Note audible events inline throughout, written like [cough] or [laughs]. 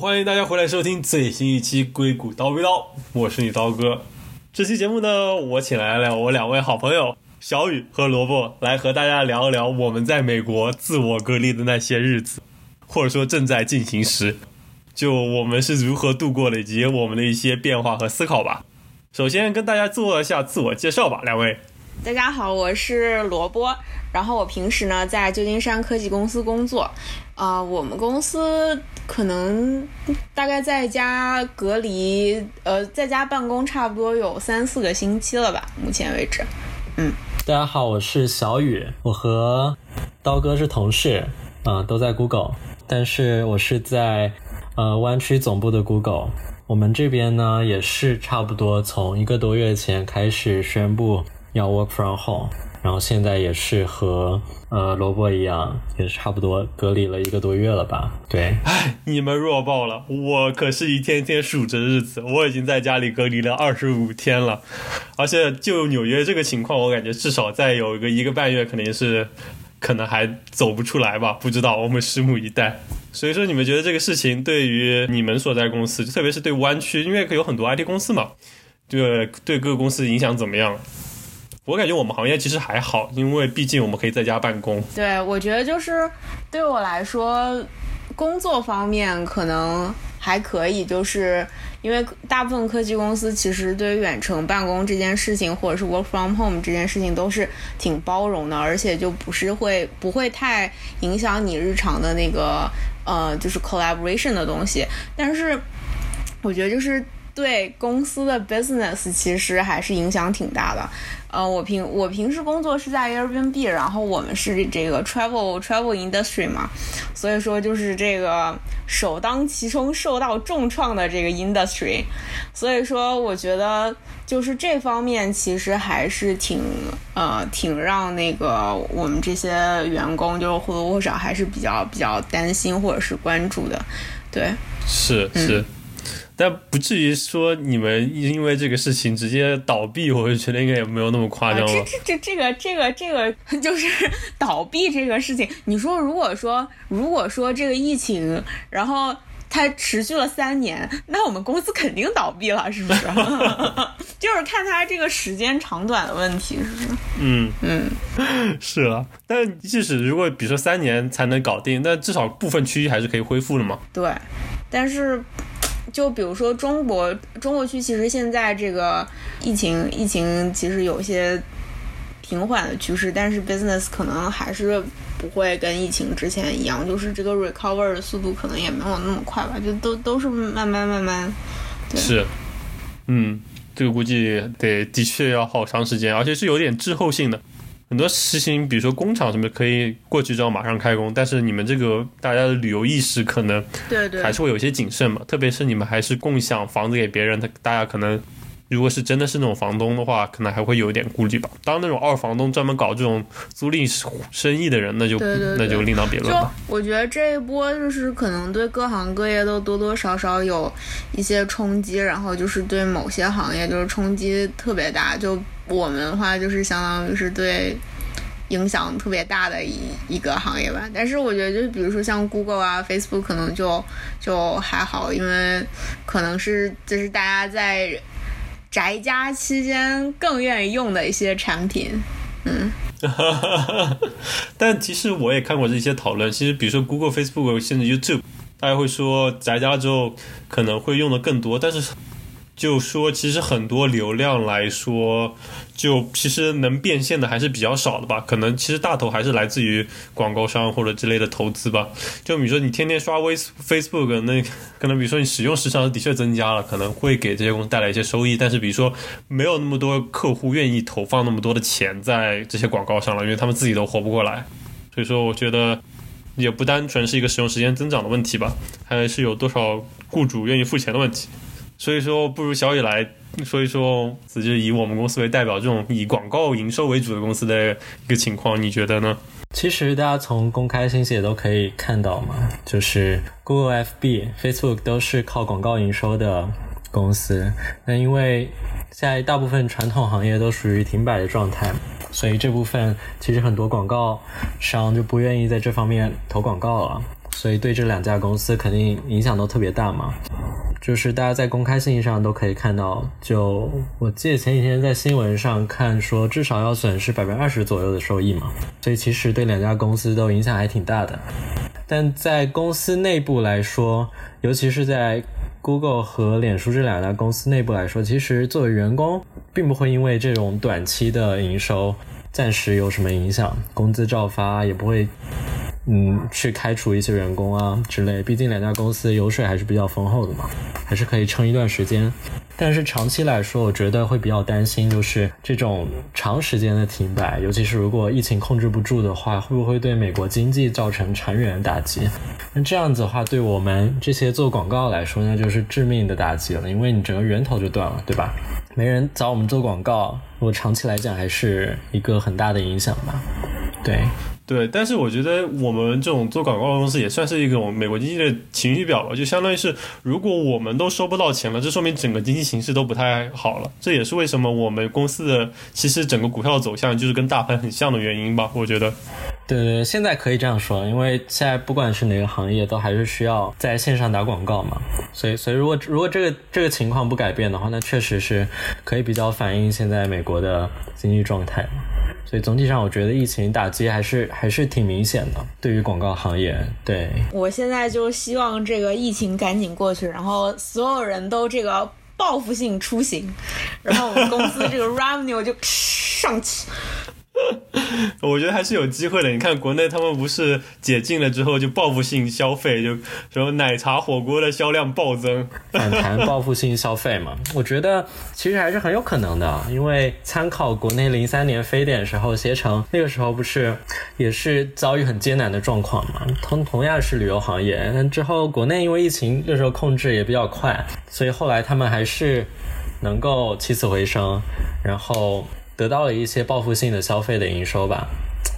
欢迎大家回来收听最新一期《硅谷刀逼刀》，我是你刀哥。这期节目呢，我请来了我两位好朋友小雨和萝卜，来和大家聊一聊我们在美国自我隔离的那些日子，或者说正在进行时，就我们是如何度过的，以及我们的一些变化和思考吧。首先跟大家做一下自我介绍吧，两位。大家好，我是萝卜。然后我平时呢在旧金山科技公司工作，啊，我们公司可能大概在家隔离，呃，在家办公差不多有三四个星期了吧，目前为止。嗯，大家好，我是小雨，我和刀哥是同事，啊，都在 Google，但是我是在呃湾区总部的 Google，我们这边呢也是差不多从一个多月前开始宣布要 work from home。然后现在也是和呃萝卜一样，也差不多隔离了一个多月了吧？对，哎，你们弱爆了，我可是一天天数着日子，我已经在家里隔离了二十五天了，而且就纽约这个情况，我感觉至少再有一个一个半月，肯定是可能还走不出来吧？不知道，我们拭目以待。所以说，你们觉得这个事情对于你们所在公司，特别是对湾区，因为有很多 IT 公司嘛，对对各个公司影响怎么样？我感觉我们行业其实还好，因为毕竟我们可以在家办公。对，我觉得就是对我来说，工作方面可能还可以，就是因为大部分科技公司其实对于远程办公这件事情，或者是 work from home 这件事情都是挺包容的，而且就不是会不会太影响你日常的那个呃，就是 collaboration 的东西。但是我觉得就是对公司的 business 其实还是影响挺大的。呃，我平我平时工作是在 Airbnb，然后我们是这个 travel travel industry 嘛，所以说就是这个首当其冲受到重创的这个 industry，所以说我觉得就是这方面其实还是挺呃挺让那个我们这些员工就是或多或少还是比较比较担心或者是关注的，对，是是。但不至于说你们因为这个事情直接倒闭，我就觉得应该也没有那么夸张了。这这这这个这个这个 [laughs] 就是倒闭这个事情，你说如果说如果说这个疫情，然后它持续了三年，那我们公司肯定倒闭了，是不是？[laughs] 就是看它这个时间长短的问题，是不是？嗯嗯，[laughs] 是啊。但即使如果比如说三年才能搞定，那至少部分区域还是可以恢复的嘛。对，但是。就比如说中国中国区，其实现在这个疫情疫情其实有些平缓的趋势，但是 business 可能还是不会跟疫情之前一样，就是这个 recover 的速度可能也没有那么快吧，就都都是慢慢慢慢。对是，嗯，这个估计得的确要好长时间，而且是有点滞后性的。很多实行，比如说工厂什么可以过去之后马上开工，但是你们这个大家的旅游意识可能对对还是会有些谨慎嘛，特别是你们还是共享房子给别人，他大家可能如果是真的是那种房东的话，可能还会有一点顾虑吧。当那种二房东专门搞这种租赁生意的人，那就那就另当别论了。我觉得这一波就是可能对各行各业都多多少少有一些冲击，然后就是对某些行业就是冲击特别大，就。我们的话就是相当于是对影响特别大的一一个行业吧，但是我觉得就是比如说像 Google 啊、Facebook 可能就就还好，因为可能是就是大家在宅家期间更愿意用的一些产品，嗯。[laughs] 但其实我也看过这些讨论，其实比如说 Google、Facebook 甚至 YouTube，大家会说宅家之后可能会用的更多，但是。就说其实很多流量来说，就其实能变现的还是比较少的吧。可能其实大头还是来自于广告商或者之类的投资吧。就比如说你天天刷微 Facebook，那可能比如说你使用时长的确增加了，可能会给这些公司带来一些收益。但是比如说没有那么多客户愿意投放那么多的钱在这些广告上了，因为他们自己都活不过来。所以说我觉得也不单纯是一个使用时间增长的问题吧，还是有多少雇主愿意付钱的问题。所以说，不如小雨来说一说，就以我们公司为代表，这种以广告营收为主的公司的一个情况，你觉得呢？其实大家从公开信息也都可以看到嘛，就是 Google、FB、Facebook 都是靠广告营收的公司。那因为现在大部分传统行业都属于停摆的状态，所以这部分其实很多广告商就不愿意在这方面投广告了。所以对这两家公司肯定影响都特别大嘛。就是大家在公开信息上都可以看到，就我记得前几天在新闻上看说，至少要损失百分之二十左右的收益嘛，所以其实对两家公司都影响还挺大的。但在公司内部来说，尤其是在 Google 和脸书这两家公司内部来说，其实作为员工，并不会因为这种短期的营收暂时有什么影响，工资照发，也不会。嗯，去开除一些员工啊之类，毕竟两家公司油水还是比较丰厚的嘛，还是可以撑一段时间。但是长期来说，我觉得会比较担心，就是这种长时间的停摆，尤其是如果疫情控制不住的话，会不会对美国经济造成长远打击？那这样子的话，对我们这些做广告来说，那就是致命的打击了，因为你整个源头就断了，对吧？没人找我们做广告，如果长期来讲，还是一个很大的影响吧。对。对，但是我觉得我们这种做广告的公司也算是一种美国经济的情绪表吧，就相当于是如果我们都收不到钱了，这说明整个经济形势都不太好了。这也是为什么我们公司的其实整个股票走向就是跟大盘很像的原因吧。我觉得，对对，现在可以这样说，因为现在不管是哪个行业，都还是需要在线上打广告嘛。所以，所以如果如果这个这个情况不改变的话，那确实是可以比较反映现在美国的经济状态。所以总体上，我觉得疫情打击还是还是挺明显的，对于广告行业。对我现在就希望这个疫情赶紧过去，然后所有人都这个报复性出行，然后我们公司这个 [laughs] revenue 就上去。[laughs] 我觉得还是有机会的。你看，国内他们不是解禁了之后就报复性消费，就什么奶茶、火锅的销量暴增，[laughs] 反弹报复性消费嘛？我觉得其实还是很有可能的，因为参考国内零三年非典时候，携程那个时候不是也是遭遇很艰难的状况嘛？同同样是旅游行业，但之后国内因为疫情那时候控制也比较快，所以后来他们还是能够起死回生，然后。得到了一些报复性的消费的营收吧，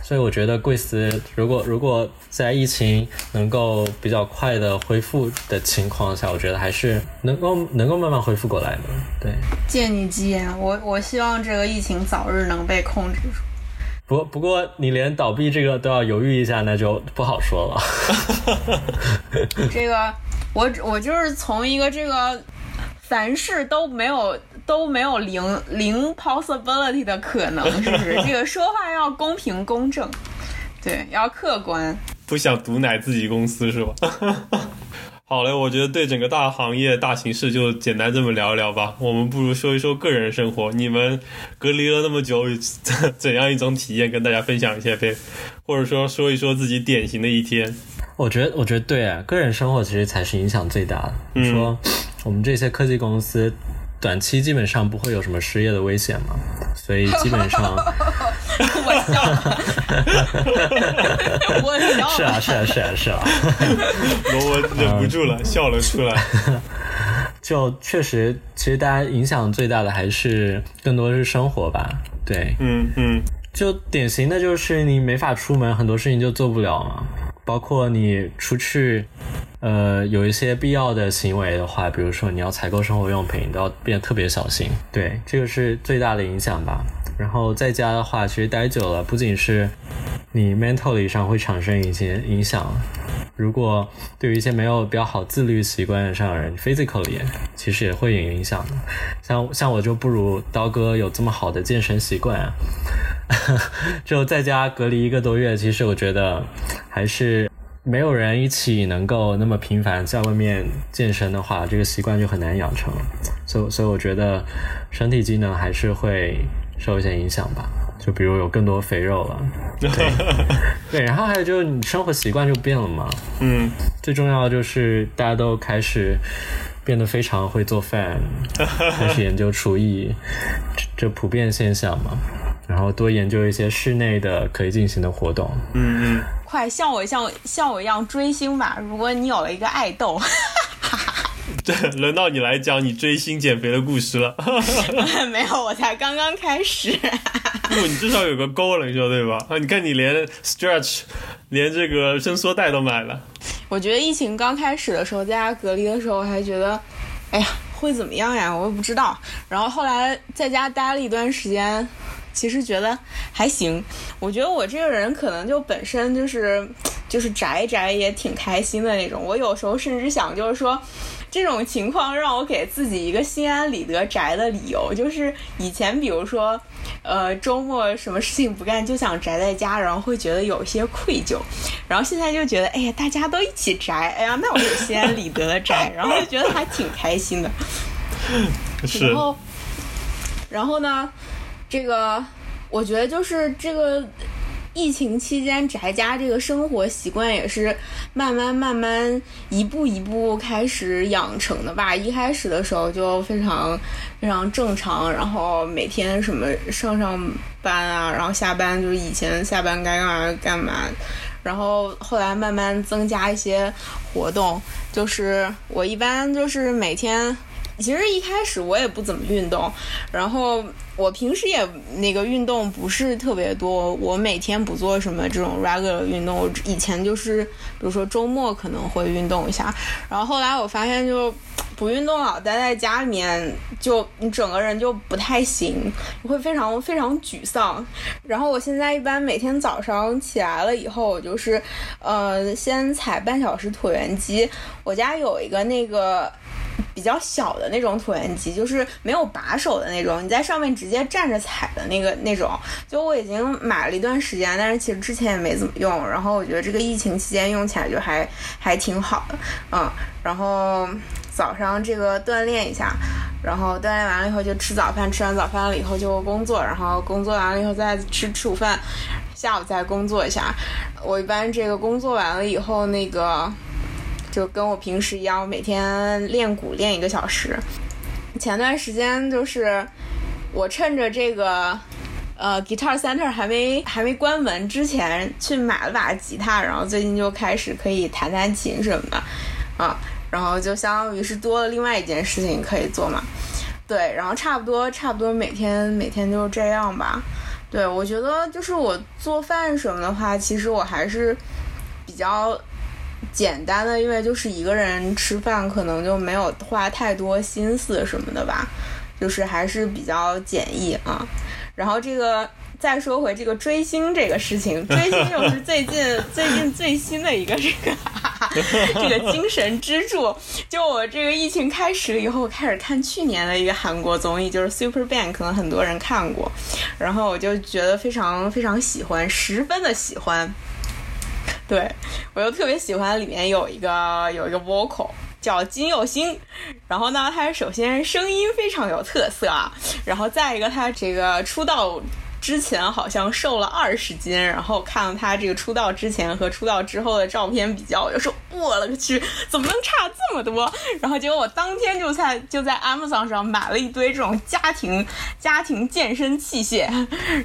所以我觉得贵司如果如果在疫情能够比较快的恢复的情况下，我觉得还是能够能够慢慢恢复过来的。对，借你吉言，我我希望这个疫情早日能被控制住。不不过你连倒闭这个都要犹豫一下，那就不好说了。[laughs] 这个我我就是从一个这个凡事都没有。都没有零零 possibility 的可能，[laughs] 是不是？这个说话要公平公正，对，要客观。不想毒奶自己公司是吧？[laughs] 好嘞，我觉得对整个大行业大形势就简单这么聊一聊吧。我们不如说一说个人生活，你们隔离了那么久，怎样一种体验跟大家分享一下呗？或者说说一说自己典型的一天。我觉得，我觉得对啊，个人生活其实才是影响最大的。你说我们这些科技公司。短期基本上不会有什么失业的危险嘛，所以基本上，[laughs] 我笑了，我笑了，是啊是啊是啊是啊，罗文忍不住了，笑了出来。[laughs] 就确实，其实大家影响最大的还是更多是生活吧，对，嗯嗯，就典型的就是你没法出门，很多事情就做不了嘛。包括你出去，呃，有一些必要的行为的话，比如说你要采购生活用品，都要变得特别小心。对，这个是最大的影响吧。然后在家的话，其实待久了，不仅是你 mentally 上会产生一些影响，如果对于一些没有比较好自律习惯的上的人，physically 其实也会有影响的。像像我就不如刀哥有这么好的健身习惯啊。[laughs] 就在家隔离一个多月，其实我觉得还是没有人一起能够那么频繁在外面健身的话，这个习惯就很难养成。所以，所以我觉得身体机能还是会受一些影响吧。就比如有更多肥肉了，对，[laughs] 对，然后还有就是你生活习惯就变了嘛。嗯，最重要的就是大家都开始变得非常会做饭，[laughs] 开始研究厨艺，这普遍现象嘛。然后多研究一些室内的可以进行的活动。嗯嗯，快像我像像我一样追星吧！如果你有了一个爱豆，[laughs] 对轮到你来讲你追星减肥的故事了。没有，我才刚刚开始。[laughs] 不，你至少有个沟了，你说对吧？啊，你看你连 stretch，连这个伸缩带都买了。我觉得疫情刚开始的时候，在家隔离的时候，我还觉得，哎呀，会怎么样呀？我也不知道。然后后来在家待了一段时间。其实觉得还行，我觉得我这个人可能就本身就是就是宅宅也挺开心的那种。我有时候甚至想，就是说。这种情况让我给自己一个心安理得宅的理由，就是以前比如说，呃，周末什么事情不干就想宅在家，然后会觉得有些愧疚，然后现在就觉得，哎呀，大家都一起宅，哎呀，那我就心安理得的宅，然后就觉得还挺开心的。然后，然后呢，这个我觉得就是这个。疫情期间宅家这个生活习惯也是慢慢慢慢一步一步开始养成的吧。一开始的时候就非常非常正常，然后每天什么上上班啊，然后下班就是以前下班该干嘛干嘛，然后后来慢慢增加一些活动，就是我一般就是每天。其实一开始我也不怎么运动，然后我平时也那个运动不是特别多，我每天不做什么这种 regular 运动。我以前就是比如说周末可能会运动一下，然后后来我发现就不运动老待在家里面，就你整个人就不太行，会非常非常沮丧。然后我现在一般每天早上起来了以后，我就是呃先踩半小时椭圆机。我家有一个那个。比较小的那种椭圆机，就是没有把手的那种，你在上面直接站着踩的那个那种。就我已经买了一段时间，但是其实之前也没怎么用。然后我觉得这个疫情期间用起来就还还挺好的，嗯。然后早上这个锻炼一下，然后锻炼完了以后就吃早饭，吃完早饭了以后就工作，然后工作完了以后再吃吃午饭，下午再工作一下。我一般这个工作完了以后那个。就跟我平时一样，每天练鼓练一个小时。前段时间就是我趁着这个呃 Guitar Center 还没还没关门之前去买了把吉他，然后最近就开始可以弹弹琴什么的啊，然后就相当于是多了另外一件事情可以做嘛。对，然后差不多差不多每天每天就这样吧。对，我觉得就是我做饭什么的话，其实我还是比较。简单的，因为就是一个人吃饭，可能就没有花太多心思什么的吧，就是还是比较简易啊。然后这个再说回这个追星这个事情，[laughs] 追星又是最近最近最新的一个这个 [laughs] 这个精神支柱。就我这个疫情开始了以后，开始看去年的一个韩国综艺，就是 Super Band，可能很多人看过，然后我就觉得非常非常喜欢，十分的喜欢。对，我又特别喜欢里面有一个有一个 vocal 叫金佑星，然后呢，他首先声音非常有特色啊，然后再一个他这个出道。之前好像瘦了二十斤，然后看了他这个出道之前和出道之后的照片比较，我就说我勒个去，怎么能差这么多？然后结果我当天就在就在 Amazon 上买了一堆这种家庭家庭健身器械，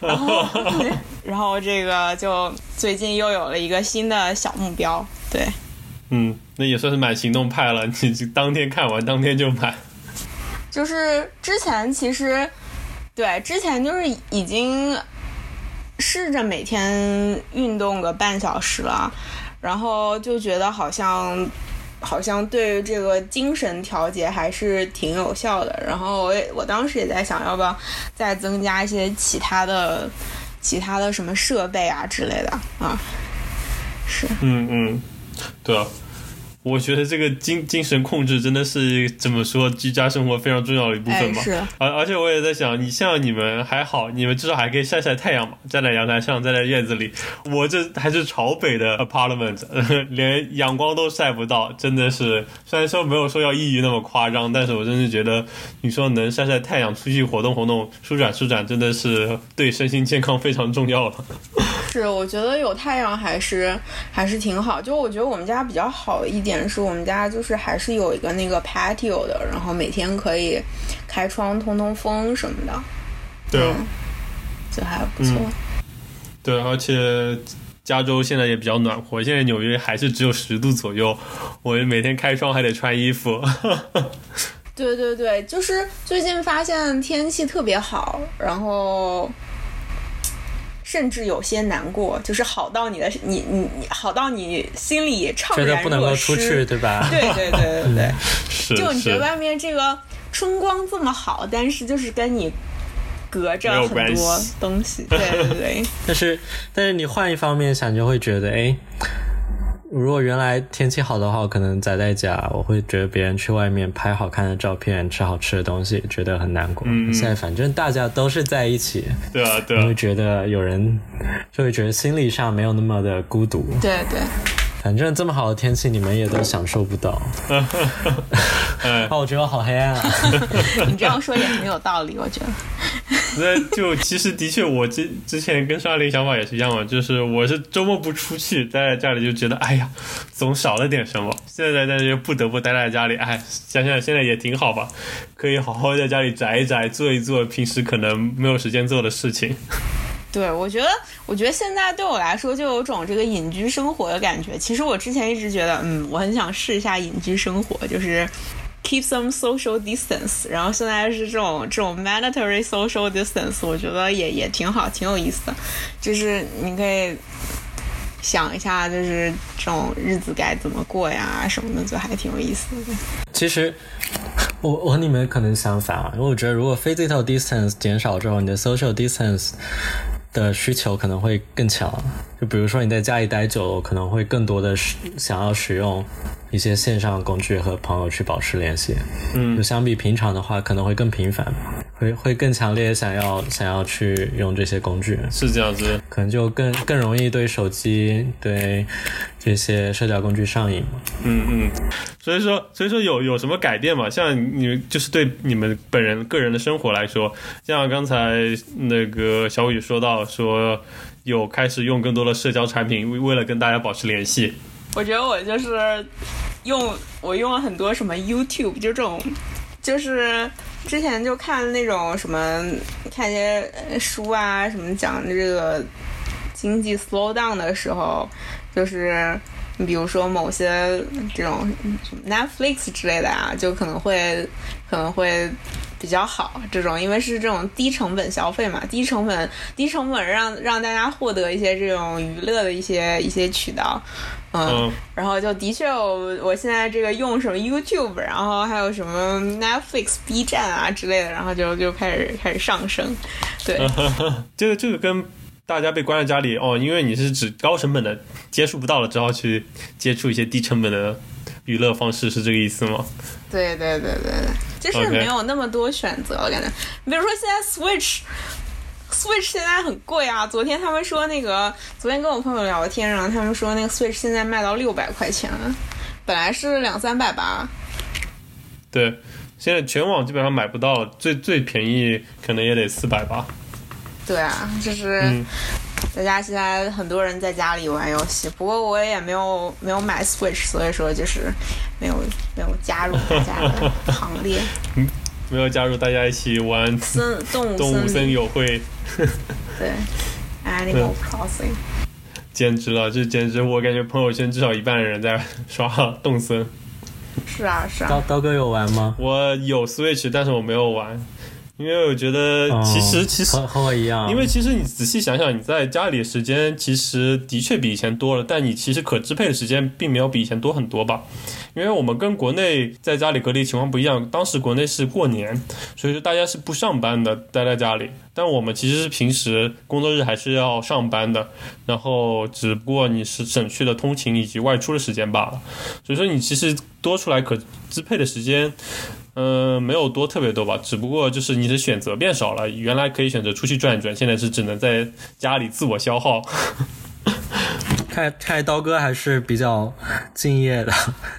然后 [laughs] 然后这个就最近又有了一个新的小目标，对，嗯，那也算是蛮行动派了，你当天看完当天就买，就是之前其实。对，之前就是已经试着每天运动个半小时了，然后就觉得好像好像对于这个精神调节还是挺有效的。然后我也我当时也在想，要不要再增加一些其他的其他的什么设备啊之类的啊？是，嗯嗯，对啊。我觉得这个精精神控制真的是怎么说，居家生活非常重要的一部分嘛。是。而而且我也在想，你像你们还好，你们至少还可以晒晒太阳嘛，站在阳台上，站在院子里。我这还是朝北的 apartment，[laughs] 连阳光都晒不到，真的是。虽然说没有说要抑郁那么夸张，但是我真是觉得，你说能晒晒太阳，出去活动活动，舒展舒展，真的是对身心健康非常重要了。是，我觉得有太阳还是还是挺好。就我觉得我们家比较好一点。是我们家就是还是有一个那个 patio 的，然后每天可以开窗通通风什么的，对，就还不错。对，而且加州现在也比较暖和，现在纽约还是只有十度左右，我每天开窗还得穿衣服。[laughs] 对对对，就是最近发现天气特别好，然后。甚至有些难过，就是好到你的你你你好到你心里怅然若失。觉得不能够出去，对吧？对对对对对，[laughs] 是。就你觉得外面这个春光这么好，但是就是跟你隔着很多东西，对对对。[laughs] 但是但是你换一方面想，就会觉得哎，如果原来天气好的话，我可能宅在家，我会觉得别人去外面拍好看的照片、吃好吃的东西，觉得很难过。嗯现在反正大家都是在一起，对啊，对啊，你会觉得有人，就会觉得心理上没有那么的孤独。对对，反正这么好的天气，你们也都享受不到。[laughs] 哎，啊，[laughs] 我觉得我好黑暗啊！[laughs] 你这样说也很有道理，我觉得。[laughs] 那就其实的确，我之之前跟上林想法也是一样嘛，就是我是周末不出去，待在家里就觉得，哎呀，总少了点什么。现在但是又不得不待在家里，哎，想想现在也挺好吧，可以好好在家里宅一宅，做一做平时可能没有时间做的事情。[laughs] 对，我觉得，我觉得现在对我来说就有种这个隐居生活的感觉。其实我之前一直觉得，嗯，我很想试一下隐居生活，就是 keep some social distance。然后现在是这种这种 mandatory social distance，我觉得也也挺好，挺有意思的。就是你可以想一下，就是这种日子该怎么过呀什么的，就还挺有意思的。其实我我和你们可能相反啊，因为我觉得如果 physical distance 减少之后，你的 social distance 的需求可能会更强。就比如说你在家里待久了，可能会更多的使想要使用一些线上工具和朋友去保持联系。嗯就相比平常的话，可能会更频繁，会会更强烈想要想要去用这些工具。是这样子，可能就更更容易对手机、对这些社交工具上瘾嘛。嗯嗯，所以说所以说有有什么改变嘛？像你们就是对你们本人个人的生活来说，像刚才那个小雨说到说有开始用更多的社交产品，为为了跟大家保持联系。我觉得我就是用我用了很多什么 YouTube，就这种，就是之前就看那种什么看一些书啊，什么讲这个经济 slow down 的时候，就是你比如说某些这种 Netflix 之类的啊，就可能会可能会。比较好，这种因为是这种低成本消费嘛，低成本低成本让让大家获得一些这种娱乐的一些一些渠道，嗯，嗯然后就的确我我现在这个用什么 YouTube，然后还有什么 Netflix、B 站啊之类的，然后就就开始开始上升，对，[laughs] 这个这个跟大家被关在家里哦，因为你是指高成本的接触不到了，只好去接触一些低成本的娱乐方式，是这个意思吗？对对对对对，就是没有那么多选择我，感觉。比如说现在 Switch。Switch 现在很贵啊！昨天他们说那个，昨天跟我朋友聊天，然后他们说那个 Switch 现在卖到六百块钱了，本来是两三百吧。对，现在全网基本上买不到，最最便宜可能也得四百吧。对啊，就是嗯大家现在很多人在家里玩游戏，不过我也没有没有买 Switch，所以说就是没有没有加入大家的行列。[laughs] 没有加入大家一起玩。森动物动物森友会，对。Animal Crossing，简直了！这简直，我感觉朋友圈至少一半的人在刷动森。是啊是啊。刀，刀哥有玩吗？我有 Switch，但是我没有玩，因为我觉得其实、哦其实和和我一样，因为其实你仔细想想，你在家里的时间其实的确比以前多了，但你其实可支配的时间并没有比以前多很多吧。因为我们跟国内在家里隔离情况不一样，当时国内是过年，所以说大家是不上班的，待在家里。但我们其实是平时工作日还是要上班的，然后只不过你是省去了通勤以及外出的时间罢了。所以说你其实多出来可支配的时间，嗯，没有多特别多吧，只不过就是你的选择变少了。原来可以选择出去转一转，现在是只能在家里自我消耗。[laughs] 看看刀哥还是比较敬业的，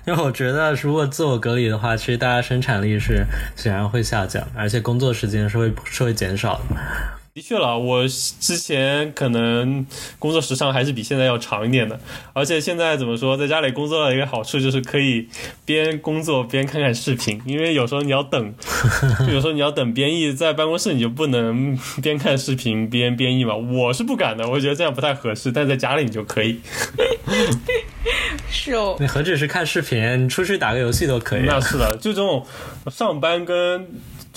因为我觉得如果自我隔离的话，其实大家生产力是显然会下降，而且工作时间是会是会减少的。的确了，我之前可能工作时长还是比现在要长一点的，而且现在怎么说，在家里工作的一个好处就是可以边工作边看看视频，因为有时候你要等，[laughs] 就有时候你要等编译，在办公室你就不能边看视频边编译嘛，我是不敢的，我觉得这样不太合适，但在家里你就可以。[laughs] 是哦，你何止是看视频，你出去打个游戏都可以。那是的，就这种上班跟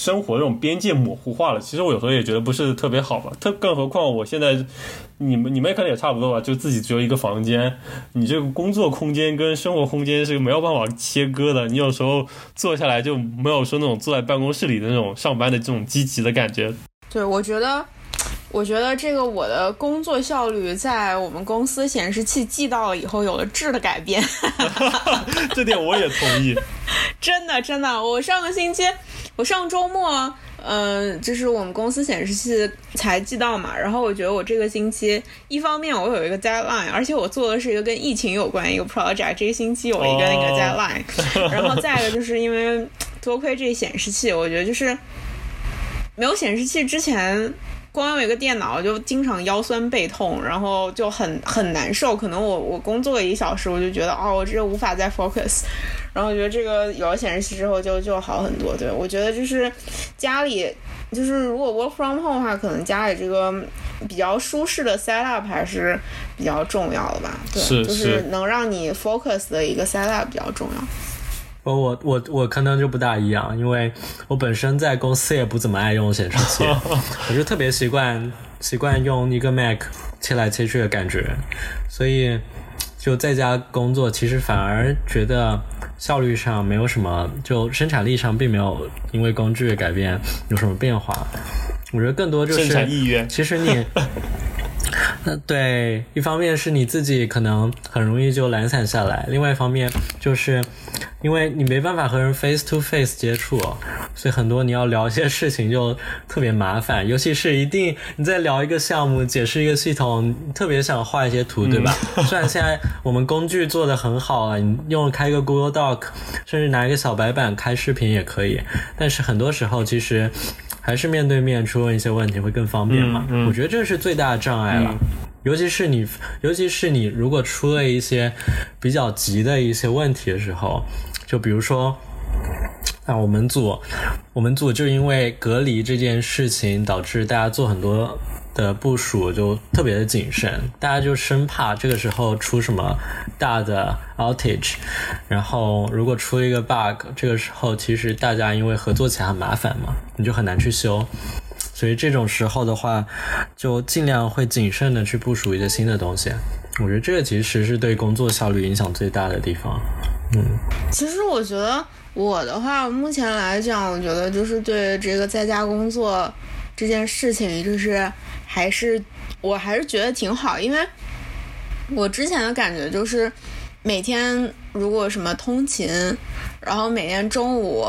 生活这种边界模糊化了，其实我有时候也觉得不是特别好吧。特更何况我现在，你们你们可能也差不多吧，就自己只有一个房间，你这个工作空间跟生活空间是没有办法切割的。你有时候坐下来就没有说那种坐在办公室里的那种上班的这种积极的感觉。对，我觉得我觉得这个我的工作效率在我们公司显示器寄到了以后有了质的改变，[laughs] [laughs] 这点我也同意。真的真的，我上个星期，我上周末，嗯、就是我们公司显示器才寄到嘛，然后我觉得我这个星期，一方面我有一个 deadline，而且我做的是一个跟疫情有关一个 project，这个星期有一个那个哦 deadline，、然后再一个就是因为多亏这显示器，我觉得就是没有显示器之前。光有一个电脑就经常腰酸背痛，然后就很很难受。可能我我工作一小时，我就觉得哦，我这无法再 focus。然后我觉得这个有了显示器之后就就好很多。对我觉得就是家里就是如果 work from home 的话，可能家里这个比较舒适的 setup 还是比较重要的吧。对，是就是是能让你 focus 的一个 setup 比较重要。我我我我可能就不大一样，因为我本身在公司也不怎么爱用显示器，[laughs] 我就特别习惯习惯用一个 Mac 切来切去的感觉，所以就在家工作，其实反而觉得效率上没有什么，就生产力上并没有因为工具改变有什么变化。我觉得更多就是生产意愿其实你，[laughs] 呃，对，一方面是你自己可能很容易就懒散下来，另外一方面就是因为你没办法和人 face to face 接触，所以很多你要聊一些事情就特别麻烦，尤其是一定你在聊一个项目、解释一个系统，特别想画一些图，对吧？[laughs] 虽然现在我们工具做的很好了，你用开一个 Google Doc，甚至拿一个小白板开视频也可以，但是很多时候其实。还是面对面去问一些问题会更方便嘛？嗯嗯我觉得这是最大的障碍了。尤其是你，尤其是你如果出了一些比较急的一些问题的时候，就比如说，啊，我们组，我们组就因为隔离这件事情，导致大家做很多的部署就特别的谨慎，大家就生怕这个时候出什么大的 outage，然后如果出一个 bug，这个时候其实大家因为合作起来很麻烦嘛，你就很难去修。所以这种时候的话，就尽量会谨慎的去部署一些新的东西。我觉得这个其实是对工作效率影响最大的地方。嗯，其实我觉得我的话，目前来讲，我觉得就是对这个在家工作这件事情，就是还是我还是觉得挺好，因为我之前的感觉就是每天如果什么通勤，然后每天中午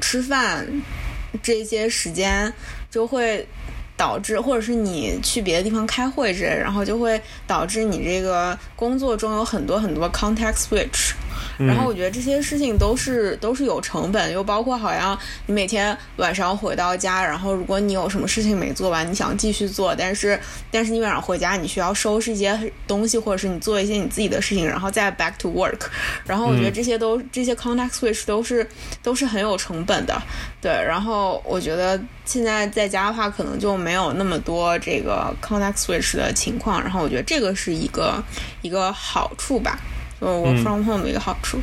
吃饭这些时间就会。导致，或者是你去别的地方开会之类，然后就会导致你这个工作中有很多很多 context switch，然后我觉得这些事情都是都是有成本，又包括好像你每天晚上回到家，然后如果你有什么事情没做完，你想继续做，但是但是你晚上回家，你需要收拾一些东西，或者是你做一些你自己的事情，然后再 back to work。[laughs] 然后我觉得这些都、这些 context switch 都是都是很有成本的，对。然后我觉得现在在家的话，可能就没有那么多这个 context switch 的情况，然后我觉得这个是一个一个好处吧。就 work from home 的一个好处。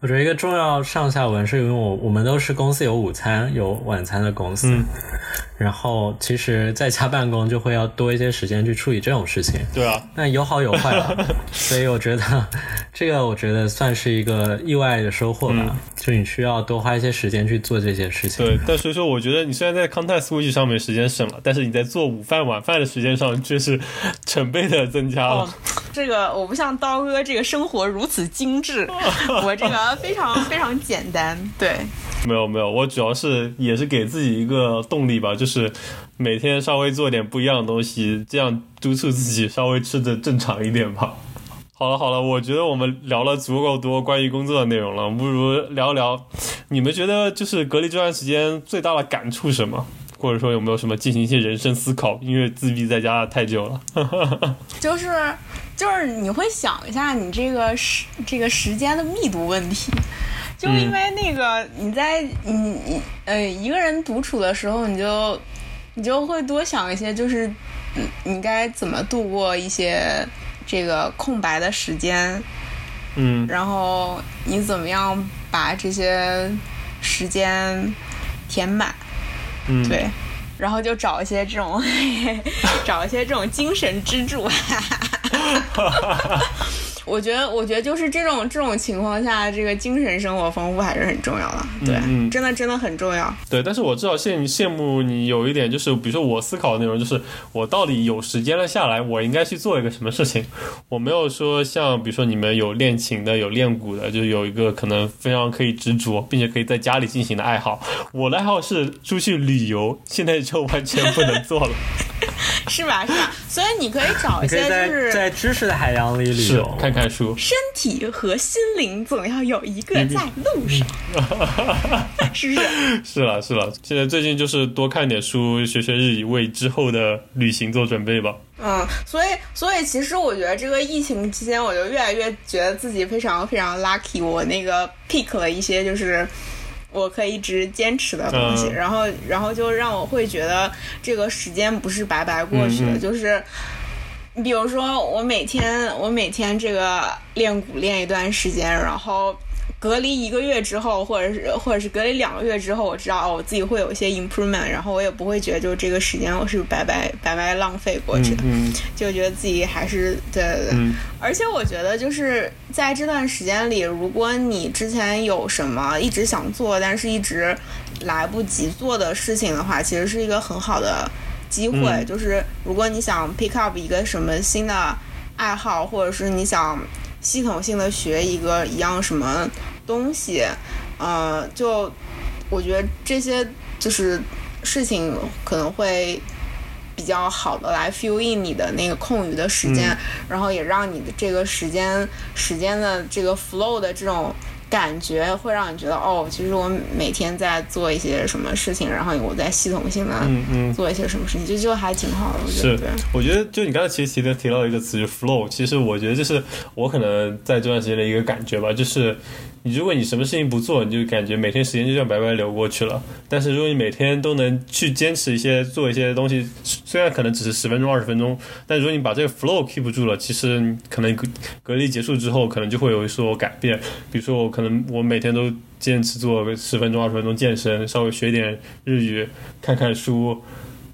我觉得一个重要上下文是因为我我们都是公司有午餐有晚餐的公司，嗯然后其实在家办公就会要多一些时间去处理这种事情。对啊，那有好有坏吧，[laughs] 所以我觉得 [laughs] 这个我觉得算是一个意外的收获吧，就你需要多花一些时间去做这些事情。对，但所以说，我觉得你虽然在 context switch 上面时间省了，但是你在做午饭、晚饭的时间上却是成倍的增加了。哦，这个我不像刀哥这个生活如此精致，[laughs] 我这个非常非常简单。对，没有没有，我主要是也是给自己一个动力吧，就是每天稍微做点不一样的东西，这样督促自己稍微吃的正常一点吧。好了好了，我觉得我们聊了足够多关于工作的内容了，不如聊聊你们觉得就是隔离这段时间最大的感触是什么？或者说有没有什么进行一些人生思考？因为自闭在家太久了。[laughs] 就是就是你会想一下你这个时这个时间的密度问题。就因为那个你在你你呃一个人独处的时候，你就你就会多想一些，就是嗯你该怎么度过一些这个空白的时间，嗯。然后你怎么样把这些时间填满，嗯，对，然后就找一些这种 [laughs] 找一些这种精神支柱，哈哈哈我觉得，我觉得就是这种这种情况下，这个精神生活丰富还是很重要的。对，真的真的很重要。对，但是我至少羡羡慕你有一点，就是比如说我思考的内容，就是我到底有时间了下来，我应该去做一个什么事情。我没有说像比如说你们有练琴的，有练鼓的，就是有一个可能非常可以执着，并且可以在家里进行的爱好。我的爱好是出去旅游，现在就完全不能做了。[laughs] 是吧？是吧？所以你可以找一些就是在知识的海洋里旅是游，看看书，身体和心灵总要有一个在路上，[laughs] 是不是？是了是了。现在最近就是多看点书，学学日语，为之后的旅行做准备吧。嗯，所以所以其实我觉得这个疫情期间，我就越来越觉得自己非常非常 lucky，我那个 pick 了一些就是。我可以一直坚持的东西，嗯。然后，然后就让我会觉得这个时间不是白白过去的，就是，比如说我每天我每天这个练鼓练一段时间，然后隔离一个月之后，或者是或者是隔离两个月之后，我知道哦我自己会有一些 improvement，然后我也不会觉得就这个时间我是白白白白浪费过去的，嗯就觉得自己还是对对对。嗯而且我觉得就是在这段时间里，如果你之前有什么一直想做，但是一直来不及做的事情的话，其实是一个很好的机会。嗯就是如果你想 pick up 一个什么新的爱好，或者是你想系统性的学一个一样什么东西，呃，就我觉得这些就是事情可能会比较好的来 fill in 你的那个空余的时间，嗯然后也让你的这个时间时间的这个 flow 的这种感觉，会让你觉得哦，其实我每天在做一些什么事情，然后我在系统性的。做一些什么事情，就就还挺好的，我觉是得对。，我觉得就你刚才其实提的提到一个词，就 flow。其实我觉得就是我可能在这段时间的一个感觉吧，就是你如果你什么事情不做，你就感觉每天时间就这样白白流过去了。但是如果你每天都能去坚持一些做一些东西，虽然可能只是十分钟、二十分钟，但如果你把这个 flow keep 住了，其实可能隔离结束之后，可能就会有所改变。比如说我可能我每天都坚持做个十分钟、二十分钟健身，稍微学点日语，看看书。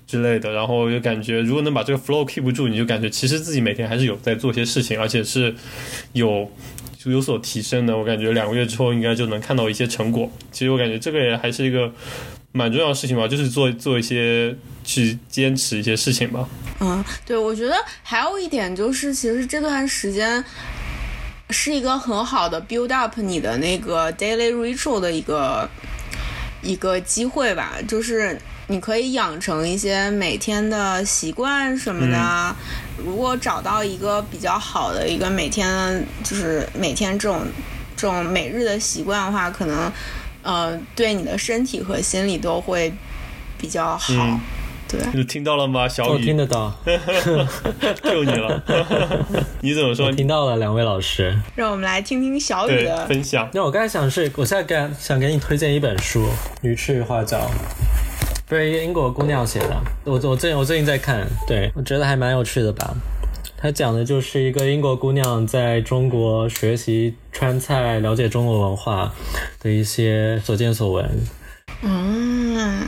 之类的，然后就感觉如果能把这个 flow keep 住，你就感觉其实自己每天还是有在做些事情，而且是有有所提升的。我感觉两个月之后应该就能看到一些成果。其实我感觉这个也还是一个蛮重要的事情吧，就是做做一些去坚持一些事情吧。嗯，对，我觉得还有一点就是，其实这段时间是一个很好的 build up 你的那个 daily ritual 的一个一个机会吧，就是你可以养成一些每天的习惯什么的。如果找到一个比较好的一个每天，就是每天这种这种每日的习惯的话，可能呃对你的身体和心理都会比较好。嗯对。你听到了吗，小雨我听？得到，[laughs] 救你了！[laughs] 你怎么说？听到了，两位老师。让我们来听听小雨，的。分享。那我刚才想是，我现在给想给你推荐一本书，《鱼翅花椒》，不是一个英国姑娘写的。我我最我最近在看，对我觉得还蛮有趣的吧。它讲的就是一个英国姑娘在中国学习川菜、了解中国文化的一些所见所闻，嗯，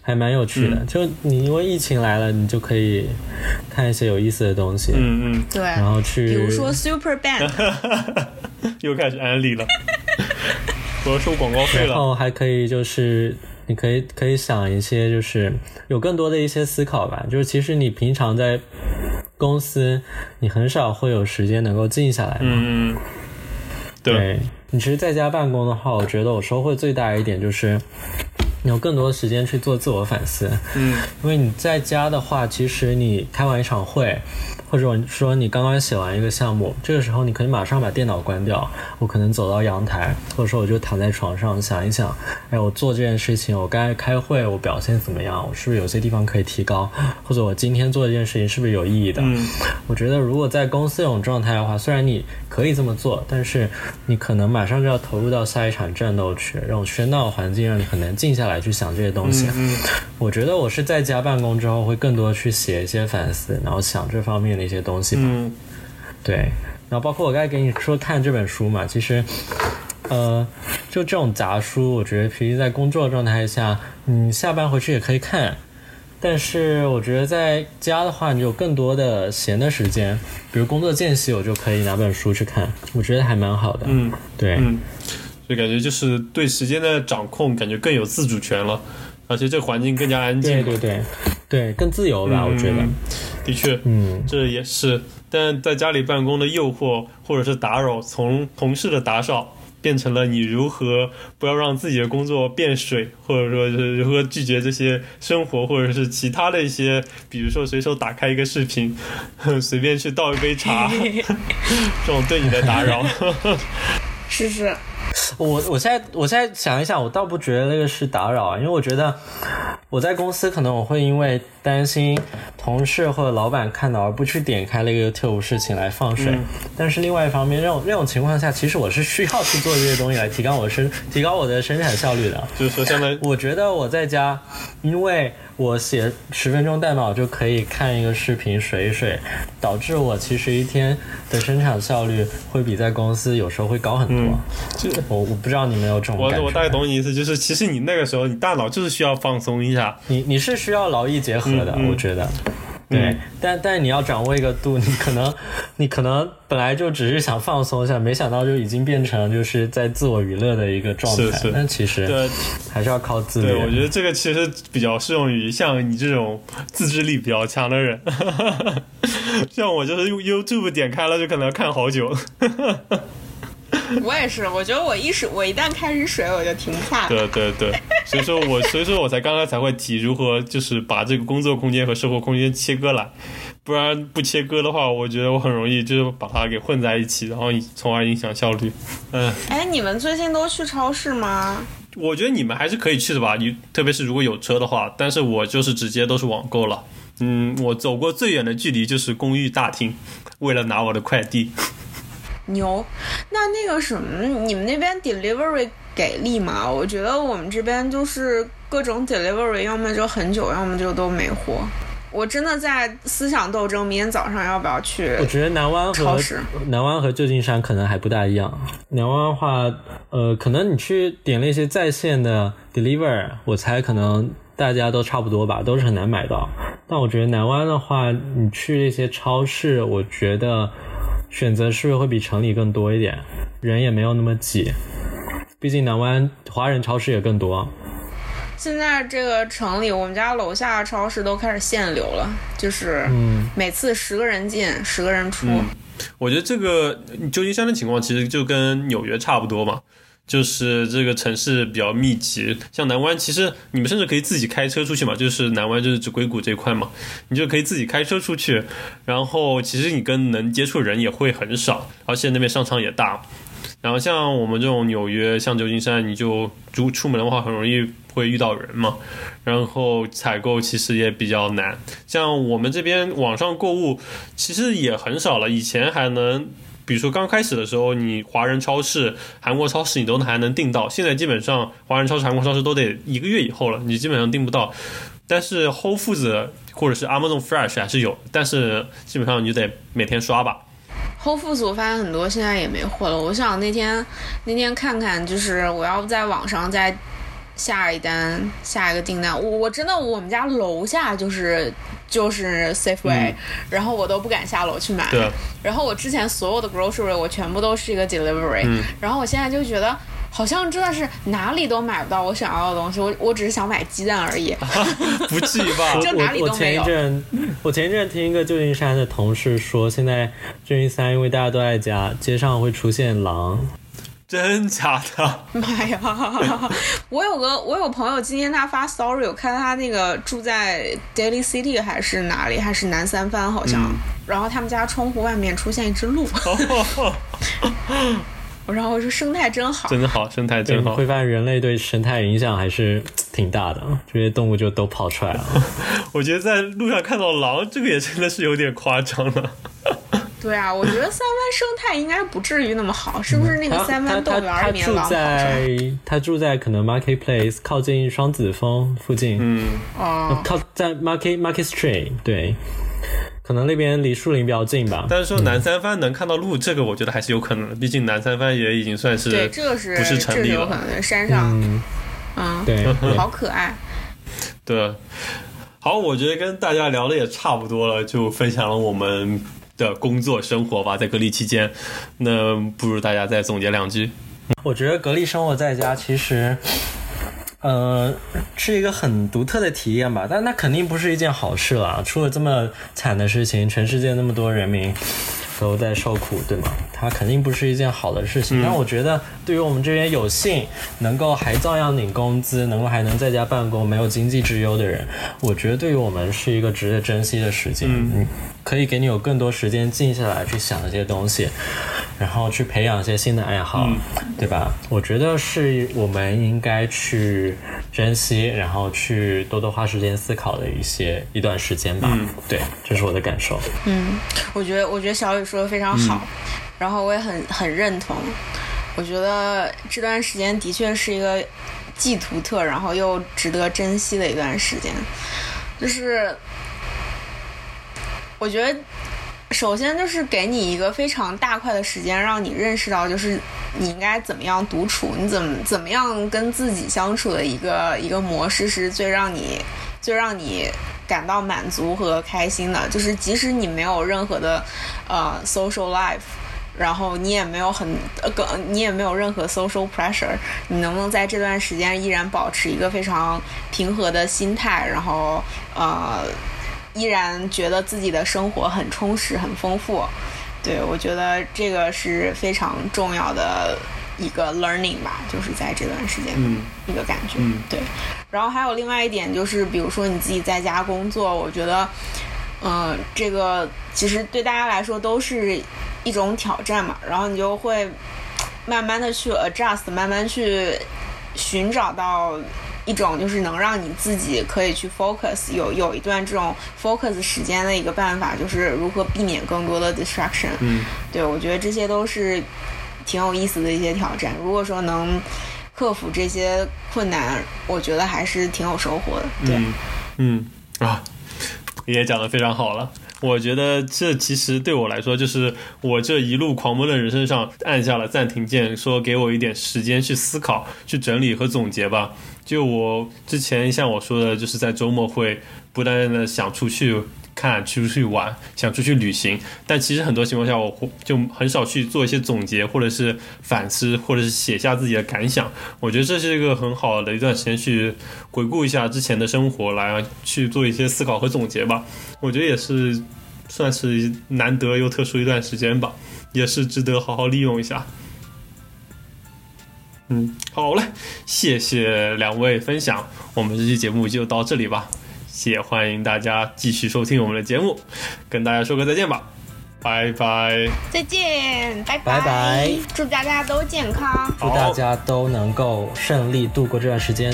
还蛮有趣的。就你因为疫情来了，你就可以看一些有意思的东西，嗯嗯，对。然后去，比如说 Super Band，[laughs] 又开始安利了，[laughs] 我要收广告费然。后还可以就是，你可以可以想一些，就是有更多的一些思考吧。就是其实你平常在公司，你很少会有时间能够静下来嘛。嗯嗯，对，对你其实在家办公的话，我觉得我收获最大一点就是。你有更多的时间去做自我反思，嗯因为你在家的话，其实你开完一场会，或者说你刚刚写完一个项目，这个时候你可以马上把电脑关掉，我可能走到阳台，或者说我就躺在床上想一想，哎，我做这件事情，我刚才开会我表现怎么样？我是不是有些地方可以提高？或者我今天做这件事情是不是有意义的？嗯我觉得如果在公司这种状态的话，虽然你可以这么做，但是你可能马上就要投入到下一场战斗去，这种喧闹的环境让你很难静下来去想这些东西。嗯 [laughs] 我觉得我是在家办公之后会更多去写一些反思，然后想这方面的一些东西吧。嗯对，然后包括我刚才给你说看这本书嘛，其实，呃，就这种杂书，我觉得平时在工作状态下，你下班回去也可以看。但是我觉得在家的话，你有更多的闲的时间，比如工作间隙，我就可以拿本书去看，我觉得还蛮好的。嗯对，嗯，就感觉就是对时间的掌控，感觉更有自主权了，而且这环境更加安静。对对对对，更自由吧，我觉得嗯。的确，嗯，这也是。但在家里办公的诱惑或者是打扰，从同事的打扰变成了你如何不要让自己的工作变水，或者说是如何拒绝这些生活或者是其他的一些，比如说随手打开一个视频，[laughs] 随便去倒一杯茶，[laughs] 这种对你的打扰。是是，我我现在我现在想一想，我倒不觉得那个是打扰啊，因为我觉得我在公司可能我会因为担心同事或者老板看到而不去点开那个 YouTube 事情来放水，嗯但是另外一方面，这种这种情况下，其实我是需要去做这些东西来提高我生 [laughs] 提高我的生产效率的。就是说，相当于我觉得我在家，因为我写十分钟代码我就可以看一个视频水一水，导致我其实一天的生产效率会比在公司有时候会高很多。嗯就我我不知道你们有这种感觉。我我大概懂你意思，就是其实你那个时候你大脑就是需要放松一下，你你是需要劳逸结合的，嗯嗯我觉得。对，嗯但但你要掌握一个度，你可能你可能本来就只是想放松一下，没想到就已经变成就是在自我娱乐的一个状态。是是但其实对还是要靠自律。对，我觉得这个其实比较适用于像你这种自制力比较强的人，[laughs] 像我就是用 YouTube 点开了就可能要看好久。[laughs] [laughs] 我也是，我觉得我一水，我一旦开始水，我就停不下来。对对对，所以说我 [laughs] 所以说我才刚刚才会提如何就是把这个工作空间和生活空间切割来，不然不切割的话，我觉得我很容易就是把它给混在一起，然后从而影响效率。嗯，哎，你们最近都去超市吗？我觉得你们还是可以去的吧，你特别是如果有车的话，但是我就是直接都是网购了。嗯，我走过最远的距离就是公寓大厅，为了拿我的快递。牛，那那个什么，你们那边 delivery 给力吗？我觉得我们这边就是各种 delivery，要么就很久，要么就都没货。我真的在思想斗争，明天早上要不要去？我觉得南湾和超市南湾和旧金山可能还不大一样。南湾的话，呃，可能你去点那些在线的 deliver，我猜可能大家都差不多吧，都是很难买到。但我觉得南湾的话，你去那些超市，我觉得选择是不是会比城里更多一点，人也没有那么挤。毕竟南湾华人超市也更多。现在这个城里，我们家楼下超市都开始限流了，就是嗯每次十个人进，十个人出。嗯我觉得这个旧金山的情况其实就跟纽约差不多嘛，就是这个城市比较密集。像南湾，其实你们甚至可以自己开车出去嘛，就是南湾就是指硅谷这一块嘛，你就可以自己开车出去，然后其实你跟能接触人也会很少，而且那边商场也大。然后像我们这种纽约，像旧金山，你就如出门的话，很容易会遇到人嘛。然后采购其实也比较难。像我们这边网上购物，其实也很少了。以前还能，比如说刚开始的时候，你华人超市、韩国超市你都还能订到，现在基本上华人超市、韩国超市都得一个月以后了，你基本上订不到。但是 Whole Foods 或者是 Amazon Fresh 还是有，但是基本上你就得每天刷吧。Whole Foods 我发现很多现在也没货了。我想那天那天看看，就是我要不在网上再下一单下一个订单。我我真的我们家楼下就是就是 Safeway，、然后我都不敢下楼去买。然后我之前所有的 grocery 我全部都是一个 delivery，、嗯然后我现在就觉得。好像真的是哪里都买不到我想要的东西，我我只是想买鸡蛋而已。[laughs] [laughs] 不至于吧？[laughs] 就哪里我我前一都没有阵，我前一阵听一个旧金山的同事说，现在旧金山因为大家都在家，街上会出现狼。真假的？妈 [laughs] 呀！我有个我有朋友，今天他发 story，我看他那个住在 Daily City 还是哪里，还是南三藩好像。嗯然后他们家窗户外面出现一只鹿，[laughs] 然后我说生态真好。真的好，生态真好。会发现人类对生态影响还是挺大的，这些动物就都跑出来了。[laughs] 我觉得在路上看到狼，这个也真的是有点夸张了。对啊，我觉得三湾生态应该不至于那么好，是不是？那个三湾动物园里面住狼好是吧？在他住在可能 Marketplace 靠近双子峰附近，嗯，哦，靠在 Market Market Street 对，可能那边离树林比较近吧。但是说南三藩能看到鹿，这个我觉得还是有可能的，毕竟南三藩也已经算是对，这个是不是这是城里了。有可能的，山上，嗯，嗯，对，[laughs] 好可爱。对，好，我觉得跟大家聊的也差不多了，就分享了我们的工作生活吧，在隔离期间。那不如大家再总结两句。我觉得隔离生活在家其实，呃，是一个很独特的体验吧，但那肯定不是一件好事了。出了这么惨的事情，全世界那么多人民。都在受苦，对吗？它肯定不是一件好的事情。但我觉得，对于我们这边有幸能够还照样领工资，能够还能在家办公，没有经济之忧的人，我觉得对于我们是一个值得珍惜的时间。嗯，可以给你有更多时间静下来去想一些东西，然后去培养一些新的爱好，对吧？我觉得是我们应该去珍惜，然后去多多花时间思考的一些一段时间吧。嗯，对，这是我的感受。嗯，我觉得，我觉得小雨。说的非常好，然后我也很很认同。我觉得这段时间的确是一个既独特，然后又值得珍惜的一段时间。就是我觉得，首先就是给你一个非常大块的时间，让你认识到，就是你应该怎么样独处，你怎么怎么样跟自己相处的一个一个模式，是最让你最让你。感到满足和开心的，就是即使你没有任何的呃 social life，然后你也没有很呃，你也没有任何 social pressure，你能不能在这段时间依然保持一个非常平和的心态，然后呃，依然觉得自己的生活很充实、很丰富？对我觉得这个是非常重要的。一个 learning 吧，就是在这段时间一个感觉，对。然后还有另外一点就是，比如说你自己在家工作，我觉得，嗯，这个其实对大家来说都是一种挑战嘛。然后你就会慢慢的去 adjust，慢慢去寻找到一种就是能让你自己可以去 focus，有有一段这种 focus 时间的一个办法，就是如何避免更多的 distraction。嗯，对我觉得这些都是。挺有意思的一些挑战，如果说能克服这些困难，我觉得还是挺有收获的。对，嗯啊，也讲的非常好了。我觉得这其实对我来说，就是我这一路狂奔的人生上按下了暂停键，说给我一点时间去思考、去整理和总结吧。就我之前像我说的，就是在周末会不断的想出去。看出去玩，想出去旅行，但其实很多情况下，我就很少去做一些总结，或者是反思，或者是写下自己的感想。我觉得这是一个很好的一段时间去回顾一下之前的生活，来去做一些思考和总结吧。我觉得也是算是难得又特殊一段时间吧，也是值得好好利用一下。嗯，好嘞，谢谢两位分享，我们这期节目就到这里吧。也欢迎大家继续收听我们的节目，跟大家说个再见吧，拜拜！再见，拜拜拜！祝大家都健康，祝大家都能够顺利度过这段时间。